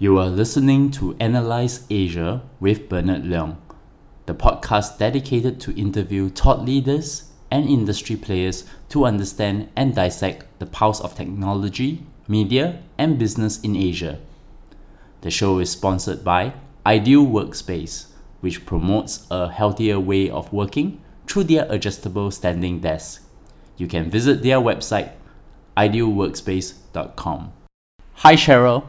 You are listening to Analyze Asia with Bernard Leung, the podcast dedicated to interview thought leaders and industry players to understand and dissect the pulse of technology, media, and business in Asia. The show is sponsored by Ideal Workspace, which promotes a healthier way of working through their adjustable standing desk. You can visit their website, idealworkspace.com. Hi, Cheryl.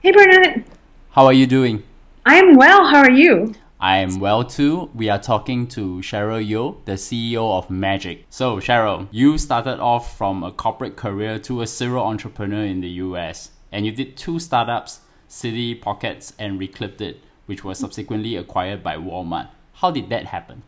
Hey, Bernard. How are you doing? I am well. How are you? I am well too. We are talking to Cheryl Yeo, the CEO of Magic. So, Cheryl, you started off from a corporate career to a serial entrepreneur in the US, and you did two startups, City Pockets and Reclipit, which was subsequently acquired by Walmart. How did that happen?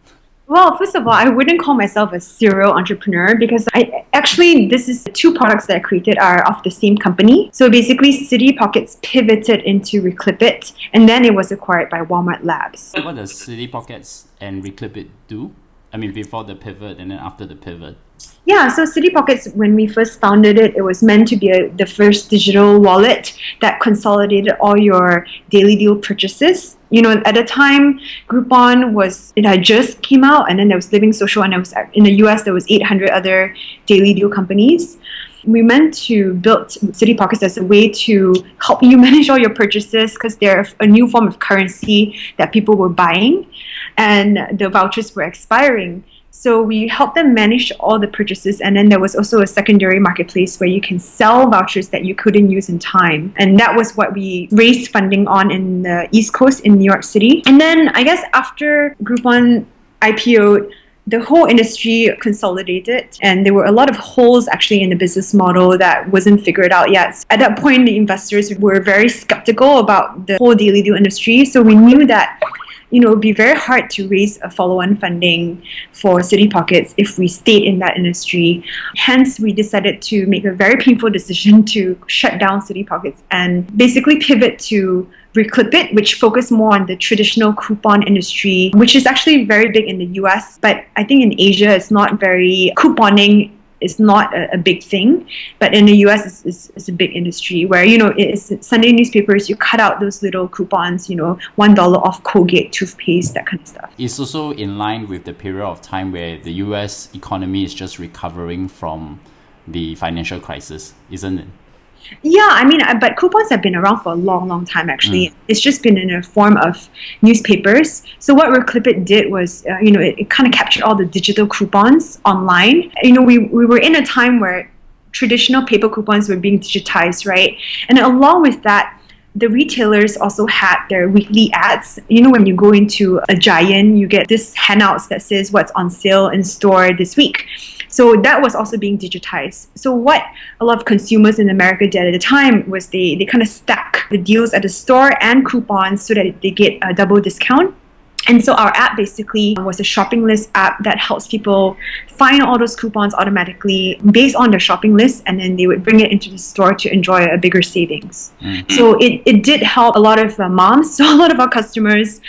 Well, first of all, I wouldn't call myself a serial entrepreneur because I actually this is the two products that I created are of the same company. So basically, City Pockets pivoted into Reclipit, and then it was acquired by Walmart Labs. What does City Pockets and Reclipit do? I mean, before the pivot and then after the pivot. Yeah, so City Pockets, when we first founded it, it was meant to be a, the first digital wallet that consolidated all your daily deal purchases. You know, at the time, Groupon was it had just came out, and then there was Living Social, and there was in the US there was 800 other daily deal companies. We meant to build City Pockets as a way to help you manage all your purchases because they're a new form of currency that people were buying, and the vouchers were expiring. So we helped them manage all the purchases, and then there was also a secondary marketplace where you can sell vouchers that you couldn't use in time. And that was what we raised funding on in the East Coast in New York City. And then I guess after Groupon IPO'd, the whole industry consolidated and there were a lot of holes actually in the business model that wasn't figured out yet. At that point, the investors were very skeptical about the whole daily deal industry. So we knew that you know, it would be very hard to raise a follow-on funding for City Pockets if we stayed in that industry. Hence, we decided to make a very painful decision to shut down City Pockets and basically pivot to Reclipit, which focus more on the traditional coupon industry, which is actually very big in the US, but I think in Asia it's not very couponing is not a, a, big thing, but in the US, it's, it's, it's, a big industry where you know it's Sunday newspapers. You cut out those little coupons, you know, one dollar off Colgate toothpaste, that kind of stuff. It's also in line with the period of time where the US economy is just recovering from the financial crisis, isn't it? Yeah, I mean, uh, but coupons have been around for a long, long time. Actually, mm. it's just been in a form of newspapers. So what Reclipit did was, uh, you know, it, it kind of captured all the digital coupons online. You know, we we were in a time where traditional paper coupons were being digitized, right? And along with that, the retailers also had their weekly ads. You know, when you go into a giant, you get this handouts that says what's on sale in store this week. So that was also being digitized. So what a lot of consumers in America did at the time was they, they kind of stack the deals at the store and coupons so that they get a double discount. And so our app basically was a shopping list app that helps people find all those coupons automatically based on their shopping list, and then they would bring it into the store to enjoy a bigger savings. Mm-hmm. So it, it did help a lot of uh, moms. So a lot of our customers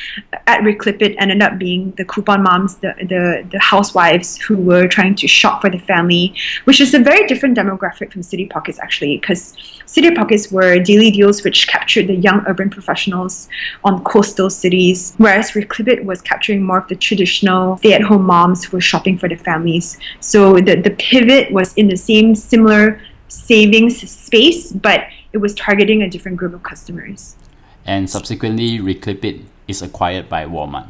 at Reclipit ended up being the coupon moms, the, the, the housewives who were trying to shop for the family, which is a very different demographic from City Pockets actually, because City Pockets were daily deals which captured the young urban professionals on coastal cities, whereas Reclipit was capturing more of the traditional stay-at-home moms who were shopping for their families. So the, the pivot was in the same similar savings space, but it was targeting a different group of customers. And subsequently, Reclipit is acquired by Walmart.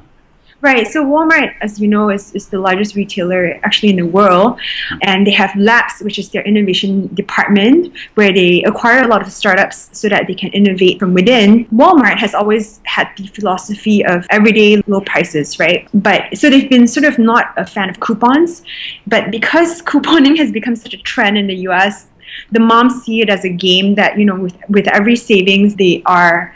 Right. So Walmart, as you know, is, is the largest retailer actually in the world. And they have labs, which is their innovation department, where they acquire a lot of startups so that they can innovate from within. Walmart has always had the philosophy of everyday low prices, right? But so they've been sort of not a fan of coupons. But because couponing has become such a trend in the US, the moms see it as a game that, you know, with, with every savings, they are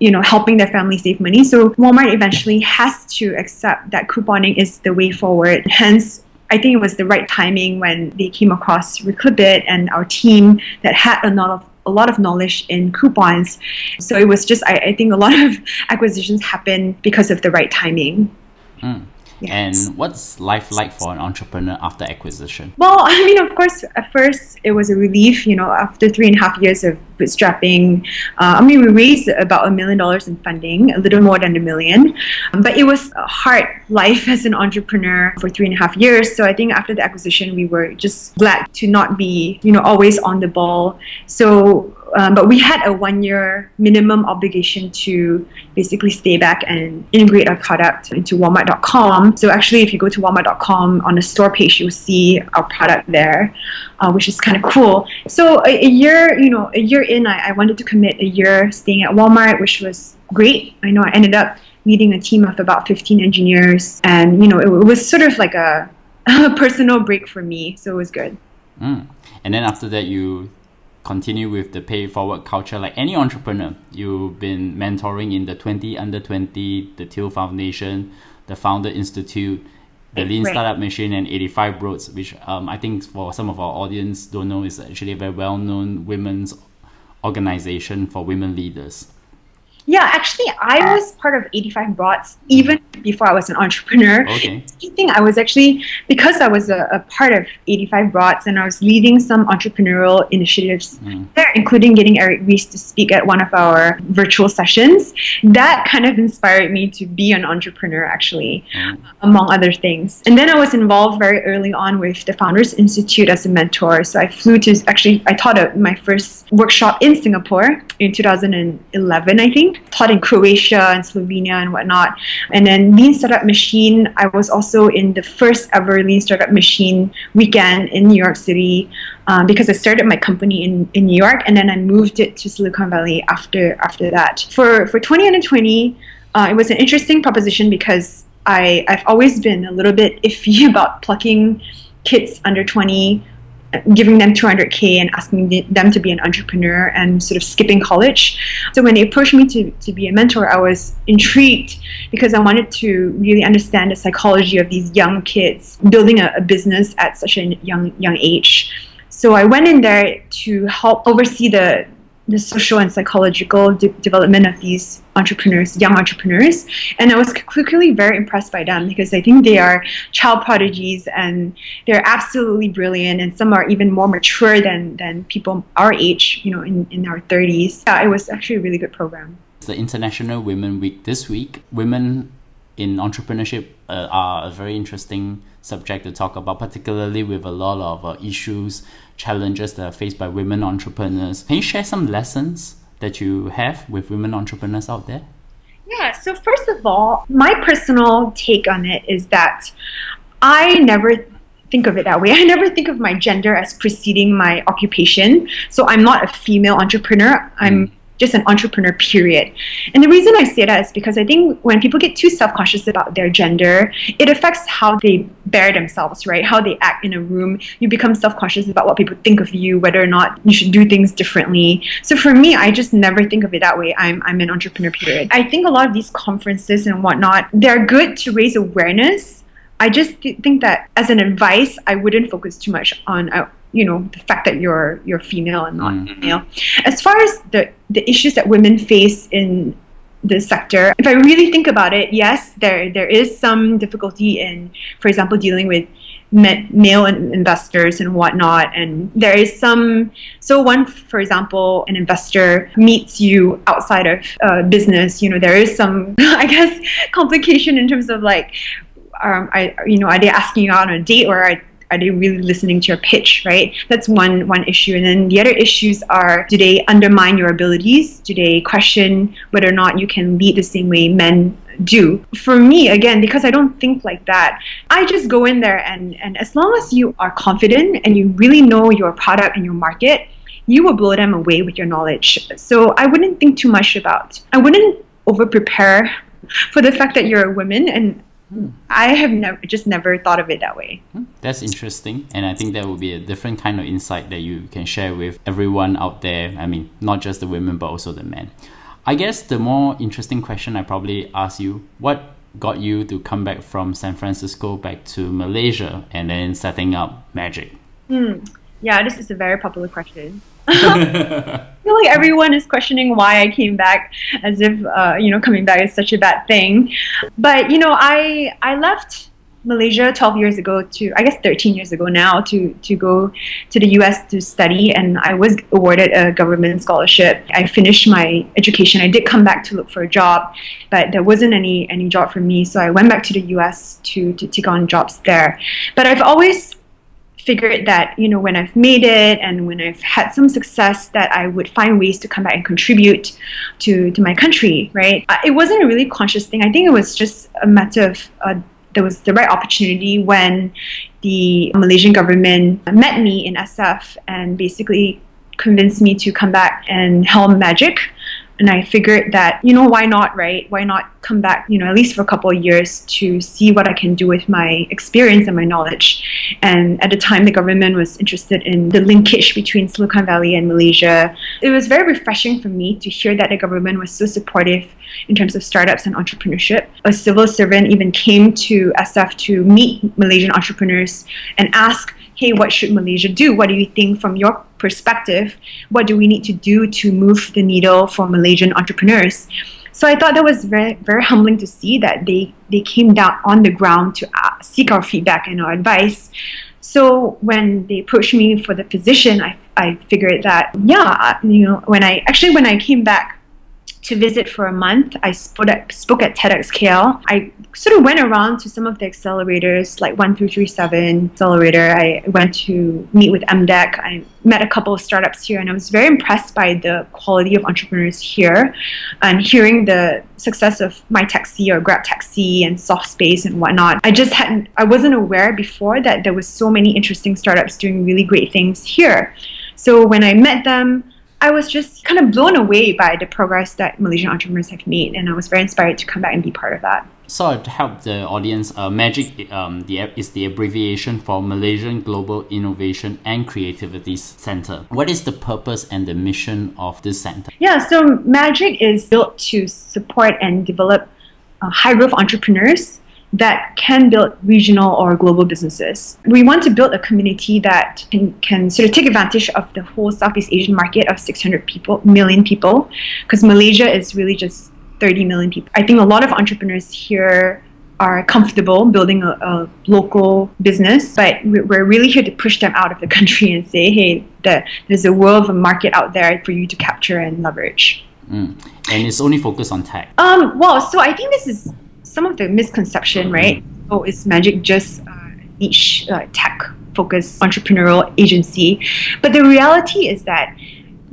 you know helping their family save money so walmart eventually has to accept that couponing is the way forward hence I think it was the right timing when they came across Reclipit and our team that had a lot of a lot of knowledge in coupons. So it was just I, I think a lot of acquisitions happen because of the right timing. Mm. Yes. And what's life like for an entrepreneur after acquisition? Well, I mean, of course, at first it was a relief. You know, after three and a half years of bootstrapping. Uh, I mean, we raised about a million dollars in funding, a little more than a million. Um, but it was a hard life as an entrepreneur for three and a half years. So I think after the acquisition, we were just glad to not be, you know, always on the ball. So um, but we had a one year minimum obligation to basically stay back and integrate our product into Walmart.com. So actually, if you go to Walmart.com on the store page, you'll see our product there, uh, which is kind of cool. So a, a, year, you know, a year in, I, I wanted to commit a year staying at Walmart, which was great. I know I ended up leading a team of about 15 engineers, and you know, it, it was sort of like a, a personal break for me. So it was good. Mm. And then after that, you continue with the pay forward culture like any entrepreneur you've been mentoring in the 20 under 20 the Thiel Foundation the Founder Institute the Lean right. Startup Machine and 85 Broads which um, I think for some of our audience don't know is actually a very well known women's organization for women leaders yeah, actually, I was part of 85 Broads even before I was an entrepreneur. Okay. I think I was actually, because I was a, a, part of 85 Broads and I was leading some entrepreneurial initiatives mm. there, including getting Eric Ries to speak at one of our virtual sessions, that kind of inspired me to be an entrepreneur, actually, mm. among other things. And then I was involved very early on with the Founders Institute as a mentor. So I flew to, actually, I taught a, my first workshop in Singapore in 2011, I think taught in Croatia and Slovenia and whatnot. And then Lean Startup Machine, I was also in the first ever Lean Startup Machine weekend in New York City um, because I started my company in, in New York and then I moved it to Silicon Valley after after that. For for 2020, uh, it was an interesting proposition because I, I've always been a little bit iffy about plucking kids under 20 giving them 200k and asking them to be an entrepreneur and sort of skipping college. So when they approached me to, to be a mentor i was intrigued because i wanted to really understand the psychology of these young kids building a, a business at such a young young age. So i went in there to help oversee the the social and psychological de- development of these entrepreneurs, young entrepreneurs. And I was quickly very impressed by them because I think they are child prodigies and they're absolutely brilliant. And some are even more mature than, than people our age, you know, in, in our 30s. Yeah, it was actually a really good program. The International Women Week this week. Women in entrepreneurship uh, are a very interesting subject to talk about, particularly with a lot of uh, issues, challenges that are faced by women entrepreneurs. Can you share some lessons that you have with women entrepreneurs out there? Yeah, so first of all, my personal take on it is that I never think of it that way. I never think of my gender as preceding my occupation. So I'm not a female entrepreneur. I'm mm just an entrepreneur, period. And the reason I say that is because I think when people get too self conscious about their gender, it affects how they bear themselves, right? How they act in a room. You become self conscious about what people think of you, whether or not you should do things differently. So for me, I just never think of it that way. I'm, I'm an entrepreneur, period. I think a lot of these conferences and whatnot, they're good to raise awareness. I just th- think that as an advice, I wouldn't focus too much on uh, you know the fact that you're you're female and not mm-hmm. male. As far as the the issues that women face in the sector, if I really think about it, yes, there there is some difficulty in, for example, dealing with male investors and whatnot and there is some so one for example an investor meets you outside of uh, business you know there is some i guess complication in terms of like um, I, you know, are they asking you out on a date or are are they really listening to your pitch right? That's one one issue. And then the other issues are do they undermine your abilities? Do they question whether or not you can lead the same way men do? For me again because i don't think like that i just go in there and and as long as you are confident and you really know your product and your market you will blow them away with your knowledge. So i wouldn't think too much about i wouldn't over prepare for the fact that you're a woman and I have never just never thought of it that way. Hmm, that's interesting, and I think that will be a different kind of insight that you can share with everyone out there. I mean, not just the women, but also the men. I guess the more interesting question I probably ask you: What got you to come back from San Francisco back to Malaysia and then setting up Magic? Hmm. Yeah, this is a very popular question. I feel like everyone is questioning why I came back, as if uh, you know coming back is such a bad thing. But you know, I I left Malaysia 12 years ago to I guess 13 years ago now to to go to the US to study and I was awarded a government scholarship. I finished my education. I did come back to look for a job, but there wasn't any any job for me, so I went back to the US to to take on jobs there. But I've always figured that you know when I've made it and when I've had some success that I would find ways to come back and contribute to to my country right? It wasn't a really conscious thing. I think it was just a matter of uh, there was the right opportunity when the Malaysian government met me in SF and basically convinced me to come back and helm Magic and I figured that, you know, why not, right? Why not come back, you know, at least for a couple of years to see what I can do with my experience and my knowledge. And at the time, the government was interested in the linkage between Silicon Valley and Malaysia. It was very refreshing for me to hear that the government was so supportive in terms of startups and entrepreneurship. A civil servant even came to SF to meet Malaysian entrepreneurs and ask hey, what should Malaysia do? What do you think from your perspective? What do we need to do to move the needle for Malaysian entrepreneurs? So I thought that was very, very humbling to see that they, they came down on the ground to uh, seek our feedback and our advice. So when they approached me for the position, I, I figured that, yeah, you know, when I actually, when I came back to visit for a month. I spoke at, spoke at TEDx KL. I sort of went around to some of the accelerators, like 1337 Accelerator. I went to meet with MDEC. I met a couple of startups here, and I was very impressed by the quality of entrepreneurs here and hearing the success of My Taxi or Grab Taxi and Softspace and whatnot. I just hadn't, I wasn't aware before that there was so many interesting startups doing really great things here. So when I met them, I was just kind of blown away by the progress that Malaysian entrepreneurs have made, and I was very inspired to come back and be part of that. So to help the audience, uh, MAGIC um, the, is the abbreviation for Malaysian Global Innovation and Creativity Center. What is the purpose and the mission of this center? Yeah, so MAGIC is built to support and develop uh, high growth entrepreneurs that can build regional or global businesses. We want to build a community that can, can sort of take advantage of the whole Southeast Asian market of 600 people, million people, because Malaysia is really just 30 million people. I think a lot of entrepreneurs here are comfortable building a, a, local business, but we're really here to push them out of the country and say, hey, the, there's a world of a market out there for you to capture and leverage. Mm. And it's only focused on tech. Um, well, so I think this is some of the misconception, right? Oh, is Magic just a niche uh, tech focused entrepreneurial agency? But the reality is that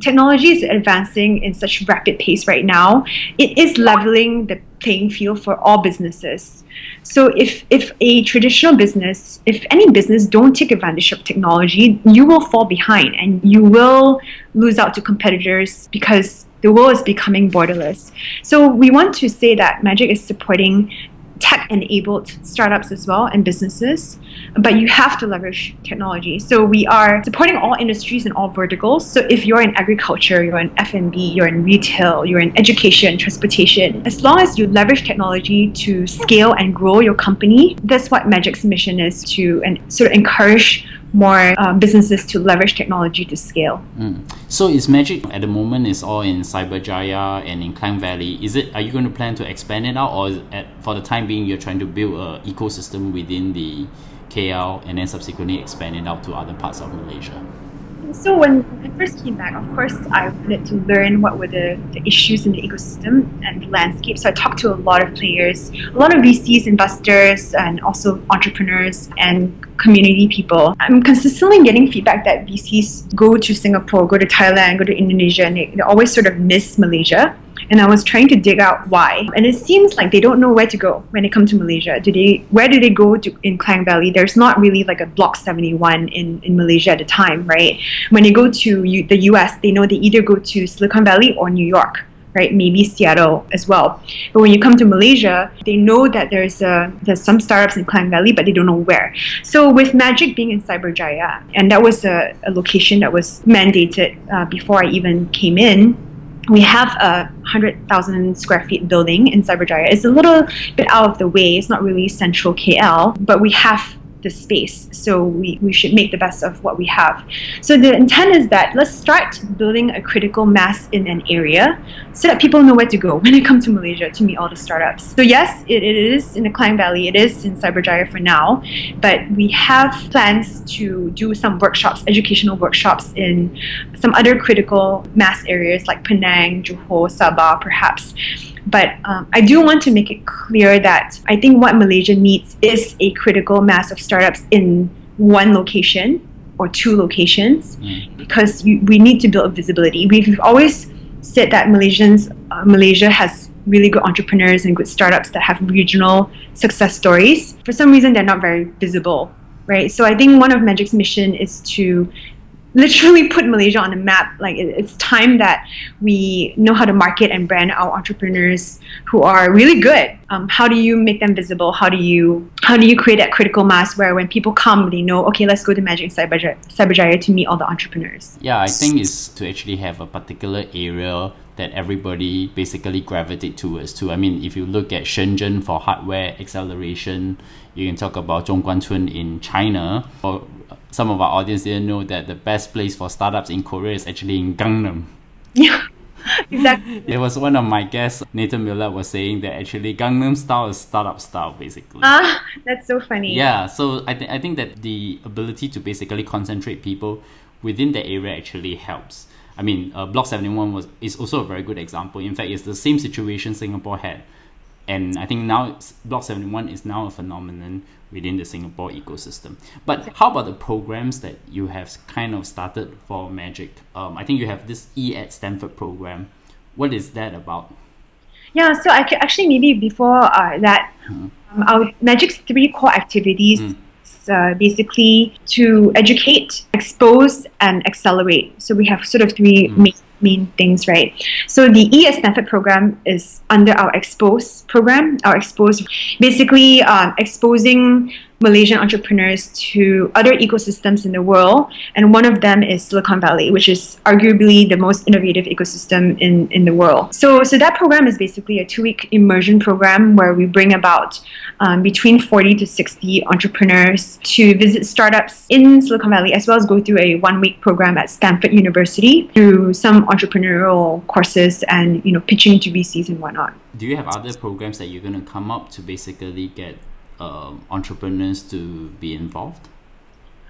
technology is advancing in such rapid pace right now. It is leveling the playing field for all businesses. So if if a traditional business, if any business don't take advantage of technology, you will fall behind and you will lose out to competitors because the world is becoming borderless. So we want to say that Magic is supporting tech enabled startups as well and businesses, but you have to leverage technology. So we are supporting all industries and all verticals. So if you're in agriculture, you're in F&B, you're in retail, you're in education, transportation, as long as you leverage technology to scale and grow your company, that's what Magic's mission is to and sort of encourage more uh, businesses to leverage technology to scale. Mm. So is Magic at the moment is all in Cyberjaya and in Klang Valley. Is it are you going to plan to expand it out or at, for the time being you're trying to build an ecosystem within the KL and then subsequently expand it out to other parts of Malaysia? So when I first came back, of course, I wanted to learn what were the, the issues in the ecosystem and the landscape. So I talked to a lot of players, a lot of VCs, investors, and also entrepreneurs and community people. I'm consistently getting feedback that VCs go to Singapore, go to Thailand, go to Indonesia, and they, they always sort of miss Malaysia and I was trying to dig out why. And it seems like they don't know where to go when they come to Malaysia. Do they? Where do they go to in Klang Valley? There's not really like a Block 71 in, in Malaysia at the time, right? When they go to U- the US, they know they either go to Silicon Valley or New York. Right, maybe Seattle as well. But when you come to Malaysia, they know that there's a, there's some startups in Klang Valley, but they don't know where. So with Magic being in Cyberjaya, and that was a, a location that was mandated uh, before I even came in, we have a 100,000 square feet building in Cyberjaya. It's a little bit out of the way. It's not really central KL, but we have the space. So we, we should make the best of what we have. So the intent is that let's start building a critical mass in an area so that people know where to go when they come to Malaysia to meet all the startups. So yes, it, it is in the Klang Valley, it is in Cyberjaya for now, but we have plans to do some workshops, educational workshops in some other critical mass areas like Penang, Johor, Sabah, perhaps but um, I do want to make it clear that I think what Malaysia needs is a critical mass of startups in one location or two locations mm. because we, we need to build visibility. We've always said that Malaysians, uh, Malaysia has really good entrepreneurs and good startups that have regional success stories. For some reason, they're not very visible, right? So I think one of Magic's mission is to literally put Malaysia on the map. Like it's time that we know how to market and brand our entrepreneurs who are really good. Um, how do you make them visible? How do you how do you create that critical mass where when people come, they know okay, let's go to Magic Cyberjaya, Cyberjaya to meet all the entrepreneurs. Yeah, I think it's to actually have a particular area that everybody basically gravitate towards too. I mean, if you look at Shenzhen for hardware acceleration, you can talk about Zhongguancun in China, or some of our audience didn't know that the best place for startups in Korea is actually in Gangnam. Yeah. Exactly. it was one of my guests, Nathan Miller, was saying that actually Gangnam style is startup style, basically. Ah, that's so funny. Yeah, so I, th- I think that the ability to basically concentrate people within the area actually helps. I mean, uh, Block 71 was is also a very good example. In fact, it's the same situation Singapore had. And I think now Block 71 is now a phenomenon within the Singapore ecosystem. But how about the programs that you have kind of started for Magic? Um, I think you have this E at Stanford program. What is that about? Yeah, so I could actually maybe before uh, that, mm-hmm. um, our Magic's three core activities. Mm. Uh, basically to educate, expose, and accelerate. So we have sort of three mm. main main things, right? So the ES Stanford program is under our Expose program. Our Expose, basically um, exposing Malaysian entrepreneurs to other ecosystems in the world, and one of them is Silicon Valley, which is arguably the most innovative ecosystem in, in the world. So, so that program is basically a two-week immersion program where we bring about um, between 40 to 60 entrepreneurs to visit startups in Silicon Valley, as well as go through a one-week program at Stanford University through some entrepreneurial courses and you know pitching to VCs and whatnot. Do you have other programs that you're going to come up to basically get um, entrepreneurs to be involved?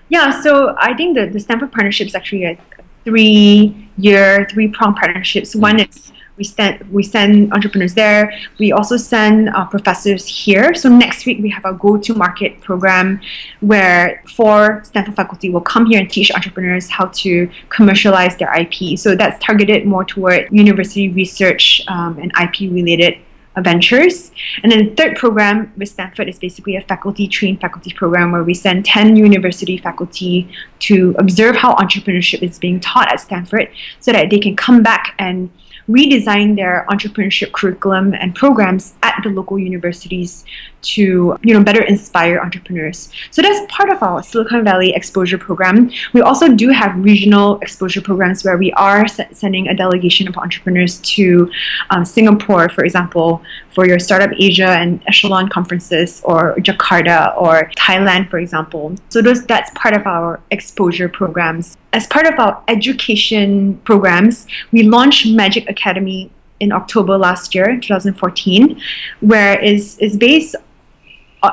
Yeah, so I think the, the Stanford partnership is actually a three year, three prong partnerships. Mm-hmm. One is we send we send entrepreneurs there. We also send uh, professors here. So next week we have a go to market program where four Stanford faculty will come here and teach entrepreneurs how to commercialize their IP. So that's targeted more toward university research um, and IP related ventures. And then the third program with Stanford is basically a faculty trained faculty program where we send 10 university faculty to observe how entrepreneurship is being taught at Stanford so that they can come back and redesign their entrepreneurship curriculum and programs at the local universities to you know better inspire entrepreneurs. So that's part of our Silicon Valley exposure program. We also do have regional exposure programs where we are sending a delegation of entrepreneurs to um, Singapore, for example, for your Startup Asia and Echelon conferences, or Jakarta or Thailand, for example. So those that's part of our exposure programs. As part of our education programs, we launched Magic Academy in October last year, 2014, where is is based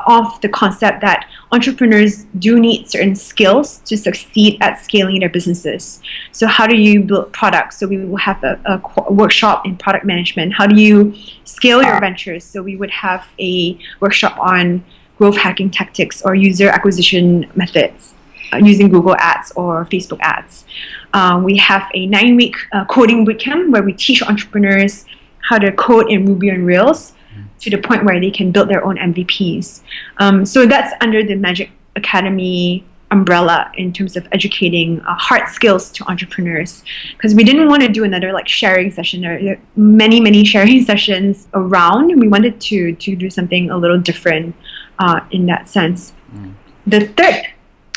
off the concept that entrepreneurs do need certain skills to succeed at scaling their businesses. So, how do you build products? So, we will have a, a workshop in product management. How do you scale your ventures? So, we would have a workshop on growth hacking tactics or user acquisition methods uh, using Google Ads or Facebook Ads. Uh, we have a nine week uh, coding bootcamp where we teach entrepreneurs how to code in Ruby on Rails to the point where they can build their own MVPs. Um, so that's under the Magic Academy umbrella in terms of educating uh, hard skills to entrepreneurs. Because we didn't want to do another like sharing session there are many many sharing sessions around. We wanted to to do something a little different uh, in that sense. Mm. the third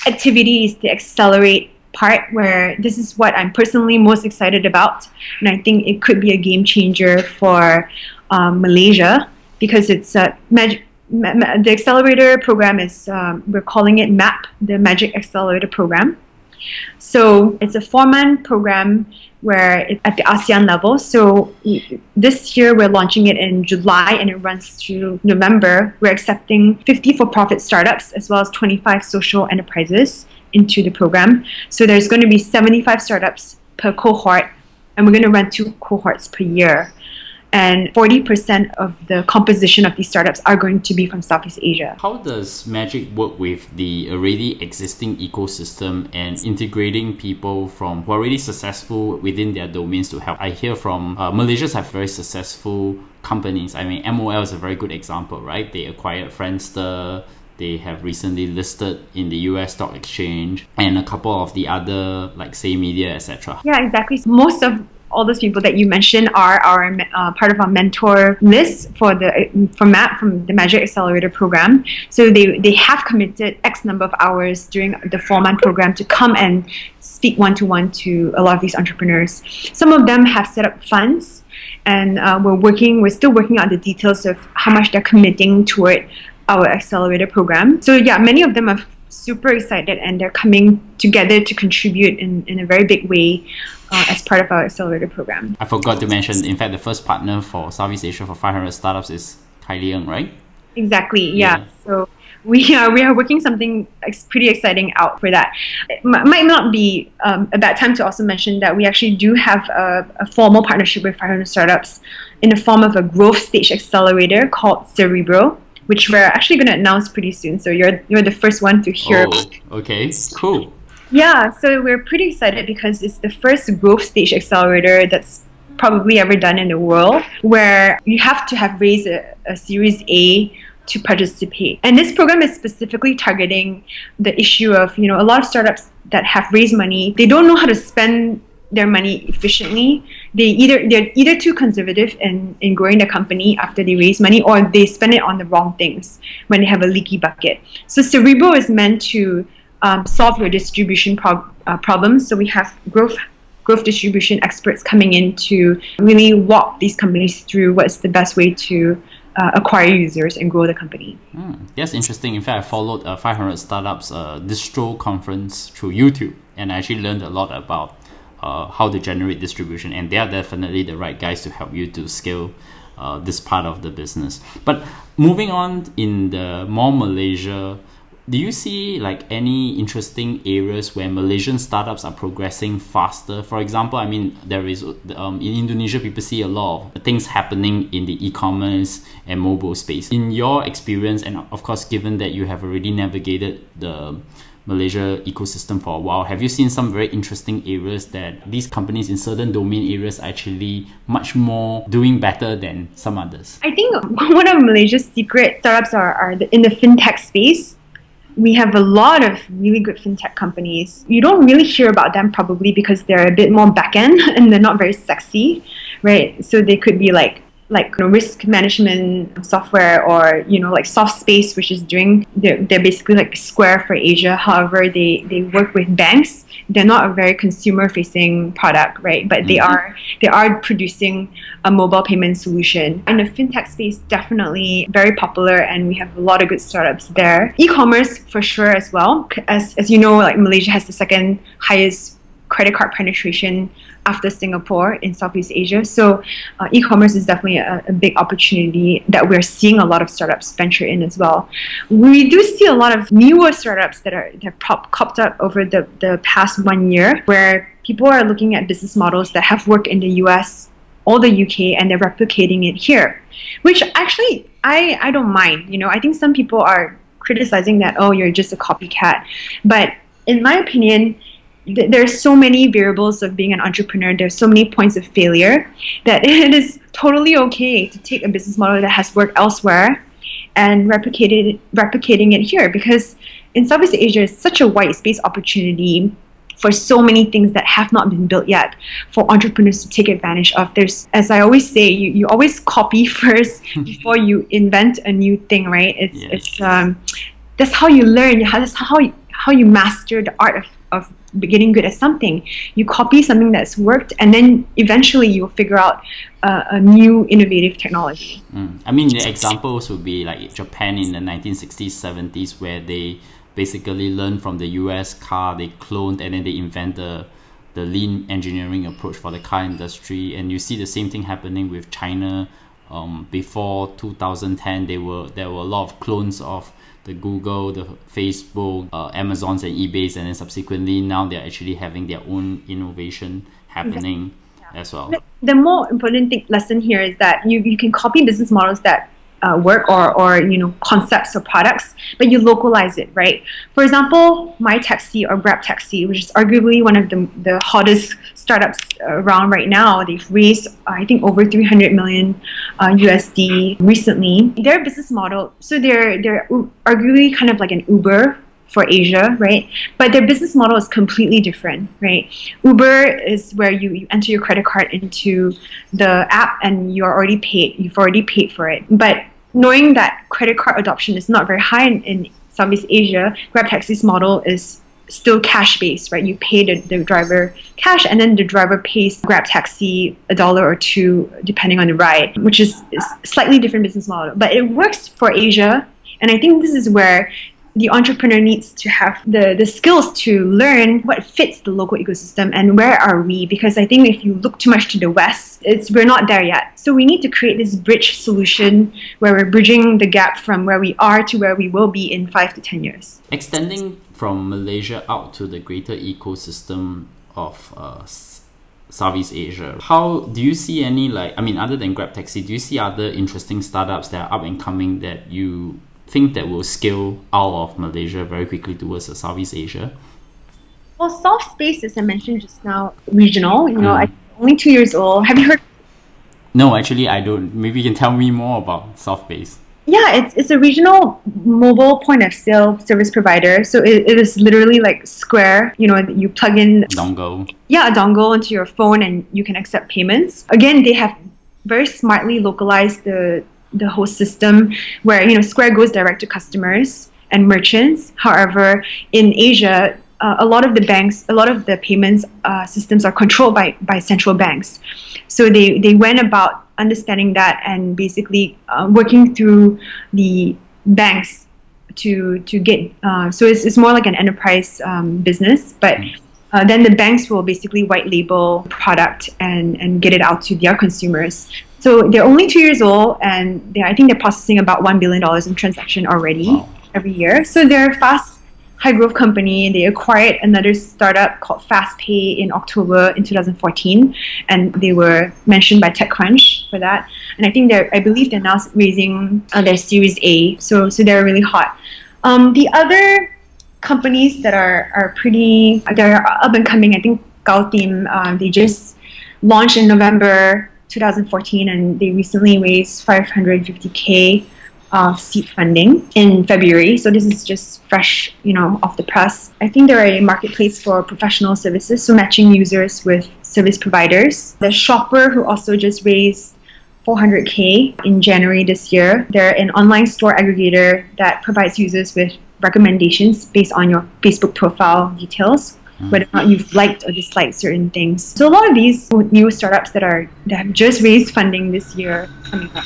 activity is the accelerate part where this is what i'm personally most excited about. And i think it could be a game changer for um, malaysia because it's uh, Mag- the accelerator program is um, we're calling it MAP, the Magic Accelerator Program. So it's a four-month program where it's at the ASEAN level. So this year we're launching it in July and it runs through November. We're accepting 50 for-profit startups as well as 25 social enterprises into the program. So there's going to be 75 startups per cohort, and we're going to run two cohorts per year and 40% of the composition of these startups are going to be from Southeast Asia. How does Magic work with the already existing ecosystem and integrating people from who are already successful within their domains to help? I hear from uh, Malaysians have very successful companies. I mean, MOL is a very good example, right? They acquired Friendster. They have recently listed in the US stock exchange and a couple of the other like say media etc. Yeah, exactly. Most of all those people that you mentioned are our uh, part of our mentor list for the for MAP from the Magic Accelerator program. So they they have committed X number of hours during the four month program to come and speak one to one to a lot of these entrepreneurs. Some of them have set up funds, and uh, we're working. We're still working on the details of how much they're committing toward our accelerator program. So yeah, many of them are super excited and they're coming together to contribute in, in a very big way uh, as part of our accelerator program. I forgot to mention, in fact, the first partner for Southeast Asia for 500 startups is Khailee Ng, right? Exactly, yeah. yeah. So we are, we are working something pretty exciting out for that. It might not be um, a bad time to also mention that we actually do have a, a formal partnership with 500 startups in the form of a growth stage accelerator called Cerebro which we're actually going to announce pretty soon. So you're you're the first one to hear. Oh, okay, cool. Yeah, so we're pretty excited because it's the first growth stage accelerator that's probably ever done in the world where you have to have raised a, a Series A to participate. And this program is specifically targeting the issue of, you know, a lot of startups that have raised money, they don't know how to spend their money efficiently. They either they're either too conservative in, in growing the company after they raise money or they spend it on the wrong things when they have a leaky bucket. So Cerebro is meant to um, solve your distribution uh, problems. So we have growth growth distribution experts coming in to really walk these companies through what's the best way to uh, acquire users and grow the company. Mm, that's interesting. In fact, I followed a 500 Startups uh, distro conference through YouTube, and I actually learned a lot about uh, how to generate distribution, and they are definitely the right guys to help you to scale uh, this part of the business. But moving on in the more Malaysia do you see like any interesting areas where Malaysian startups are progressing faster? For example, I mean, there is um, in Indonesia, people see a lot of things happening in the e-commerce and mobile space. In your experience, and of course, given that you have already navigated the Malaysia ecosystem for a while, have you seen some very interesting areas that these companies in certain domain areas are actually much more doing better than some others? I think one of Malaysia's secret startups are, are in the fintech space we have a lot of really good fintech companies. You don't really hear about them probably because they're a bit more back end and they're not very sexy, right? So they could be like like you know, risk management software or you know like SoftSpace which is doing they're, they're basically like square for asia. However they they work with banks. They're not a very consumer facing product right? But mm-hmm. they are they are producing a mobile payment solution. In the fintech space definitely very popular and we have a lot of good startups there. E-commerce for sure as well. As as you know like malaysia has the second highest credit card penetration after Singapore in Southeast Asia. So uh, e-commerce is definitely a, a, big opportunity that we're seeing a lot of startups venture in as well. We do see a lot of newer startups that are that have pop, popped up over the, the past one year where people are looking at business models that have worked in the US or the UK and they're replicating it here. Which actually I, I don't mind. You know, I think some people are criticizing that, oh, you're just a copycat. But in my opinion, th- there's so many variables of being an entrepreneur there's so many points of failure that it is totally okay to take a business model that has worked elsewhere and replicate it, replicating it here because in Southeast Asia is such a wide space opportunity for so many things that have not been built yet for entrepreneurs to take advantage of. There's, as I always say, you, you always copy first before you invent a new thing, right? It's, yes. it's um, that's how you learn. That's how you, how you master the art of of getting good at something. You copy something that's worked, and then eventually you'll figure out uh, a new innovative technology. Mm. I mean, the examples would be like Japan in the 1960s, 70s, where they basically learned from the US car, they cloned, and then they invent the the lean engineering approach for the car industry. And you see the same thing happening with China. Um, before 2010, they were there were a lot of clones of the Google, the Facebook, uh, Amazons, and eBay's, and then subsequently now they're actually having their own innovation happening exactly. as well. The more important thing, lesson here is that you, you can copy business models that uh, work or, or you know concepts or products, but you localize it, right? For example, My Taxi or Grab Taxi, which is arguably one of the, the hottest startups around right now. They've raised, I think, over 300 million uh, USD recently. Their business model, so they're they're arguably kind of like an Uber for Asia, right? But their business model is completely different, right? Uber is where you, you enter your credit card into the app and you're already paid. You've already paid for it. But knowing that credit card adoption is not very high in, in Southeast Asia, Grab Taxi's model is still cash based, right? You pay the, the driver cash and then the driver pays Grab Taxi a dollar or two depending on the ride, which is, slightly different business model. But it works for Asia. And I think this is where the entrepreneur needs to have the, the skills to learn what fits the local ecosystem and where are we because i think if you look too much to the west it's we're not there yet so we need to create this bridge solution where we're bridging the gap from where we are to where we will be in five to ten years extending from malaysia out to the greater ecosystem of uh, Southeast Asia. How do you see any like I mean other than Grab Taxi, do you see other interesting startups that are up and coming that you think that will scale out of Malaysia very quickly towards the Southeast Asia? Well, SoftSpace, as I mentioned just now, regional. You know, mm. I'm only two years old. Have you heard? No, actually, I don't. Maybe you can tell me more about SoftSpace. Yeah, it's, it's a regional mobile point of sale service provider. So it, it is literally like Square. You know, you plug in dongle. Yeah, a dongle into your phone, and you can accept payments. Again, they have very smartly localized the the whole system where you know Square goes direct to customers and merchants. However, in Asia, uh, a lot of the banks, a lot of the payments uh, systems are controlled by, by central banks. So they, they went about understanding that and basically uh, working through the banks to to get. Uh, so it's, it's more like an enterprise um, business, but. Uh, then the banks will basically white label product and, and get it out to their consumers. So they're only two years old, and they I think they're processing about one billion dollars in transaction already wow. every year. So they're fast, high growth company. They acquired another startup called FastPay in October in 2014, and they were mentioned by TechCrunch for that. And I think they're I believe they're now raising uh, their Series A. So so they're really hot. Um, the other companies that are are pretty they're up and coming. I think Kaodim uh, they just launched in November 2014, and they recently raised 550k of seed funding in February. So this is just fresh, you know, off the press. I think they're a marketplace for professional services, so matching users with service providers. The Shopper, who also just raised 400k in January this year. They're an online store aggregator that provides users with recommendations based on your Facebook profile details. Mm. whether or not you've liked or disliked certain things. So a lot of these new startups that are that have just raised funding this year coming up.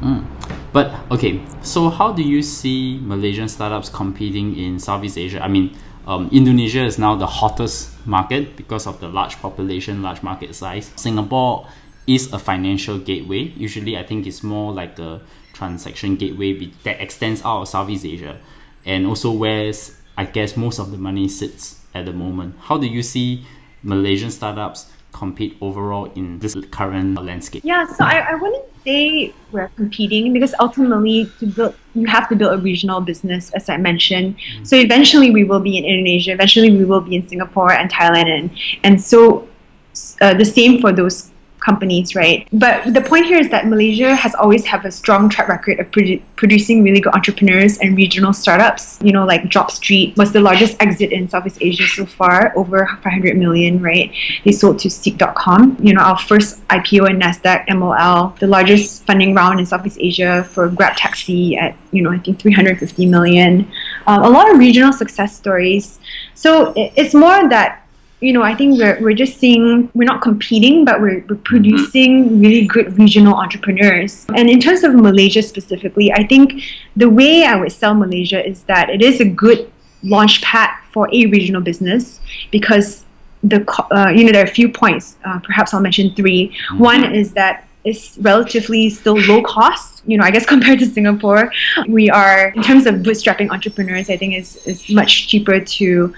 Mm. But okay, so how do you see Malaysian startups competing in Southeast Asia? I mean, um, Indonesia is now the hottest market because of the large population, large market size. Singapore is a financial gateway. Usually, I think it's more like a transaction gateway that extends out of Southeast Asia, and also where I guess most of the money sits at the moment. How do you see Malaysian startups compete overall in this current landscape? Yeah, so I, I wouldn't say we're competing because ultimately to build you have to build a regional business as I mentioned. Mm-hmm. So eventually we will be in Indonesia, eventually we will be in Singapore and Thailand and and so uh, the same for those companies, right? But the point here is that Malaysia has always have a strong track record of produ- producing really good entrepreneurs and regional startups. You know, like Job JobStreet was the largest exit in Southeast Asia so far, over 500 million, right? They sold to Seek.com. You know, our first IPO in Nasdaq, MOL, the largest funding round in Southeast Asia for Grab Taxi at you know I think 350 million. Um, a lot of regional success stories. So it's more that you know, I think we're, we're just seeing, we're not competing, but we're, we're producing really good regional entrepreneurs. And in terms of Malaysia specifically, I think the way I would sell Malaysia is that it is a good launch pad for a regional business because the uh, you know there are a few points. Uh, perhaps I'll mention 3 mm-hmm. One is that it's relatively still low cost. You know, I guess compared to Singapore, we are in terms of bootstrapping entrepreneurs. I think is is much cheaper to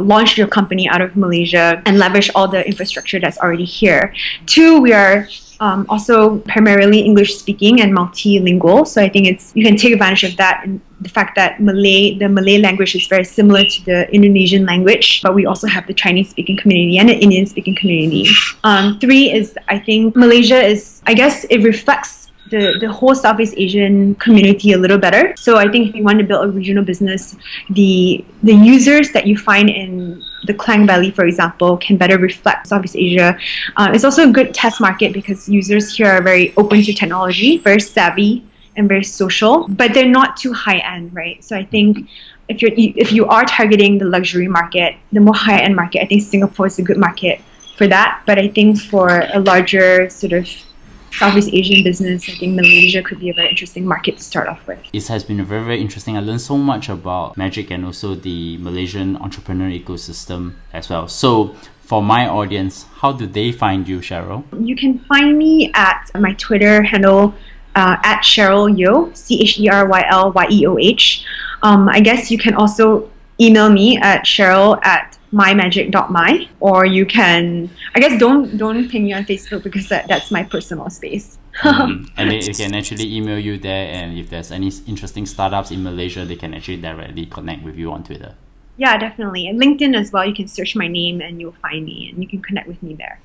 launch your company out of Malaysia and leverage all the infrastructure that's already here. Two, we are um, also primarily English speaking and multilingual. So I think it's you can take advantage of that the fact that Malay the Malay language is very similar to the Indonesian language, but we also have the Chinese speaking community and the Indian speaking community. Um, three is I think Malaysia is I guess it reflects the, the whole Southeast Asian community a little better. So I think if you want to build a regional business, the the users that you find in the Klang Valley, for example, can better reflect Southeast Asia. Uh, it's also a good test market because users here are very open to technology, very savvy, and very social, but they're not too high end, right? So I think if you're if you are targeting the luxury market, the more high end market, I think Singapore is a good market for that. But I think for a larger sort of Southeast Asian business, I think Malaysia could be a very interesting market to start off with. It has been very, very interesting. I learned so much about Magic and also the Malaysian entrepreneur ecosystem as well. So, for my audience, how do they find you, Cheryl? You can find me at my Twitter handle uh, at Cheryl Yeoh, C H E R Y L Y E O H. Um, I guess you can also email me at cheryl at mymagic.my or you can i guess don't don't ping me on facebook because that, that's my personal space. Mm, and they, they, can actually email you there and if there's any interesting startups in malaysia they can actually directly connect with you on twitter. Yeah definitely. And linkedin as well you can search my name and you'll find me and you can connect with me there.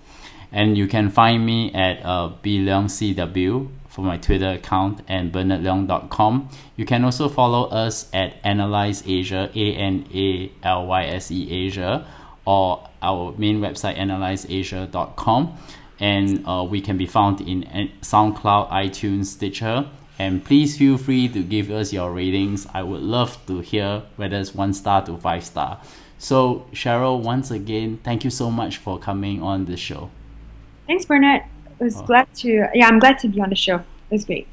And you can find me at uh, cw for my Twitter account and bernardleong.com. You can also follow us at Analyse Asia, A N A L Y S E Asia, or our main website, analyseasia.com. And uh, we can be found in SoundCloud, iTunes, Stitcher. And please feel free to give us your ratings. I would love to hear whether it's one star to five star. So, Cheryl, once again, thank you so much for coming on the show. Thanks, Bernard was oh. glad to. Yeah, I'm glad to be on the show. It was great.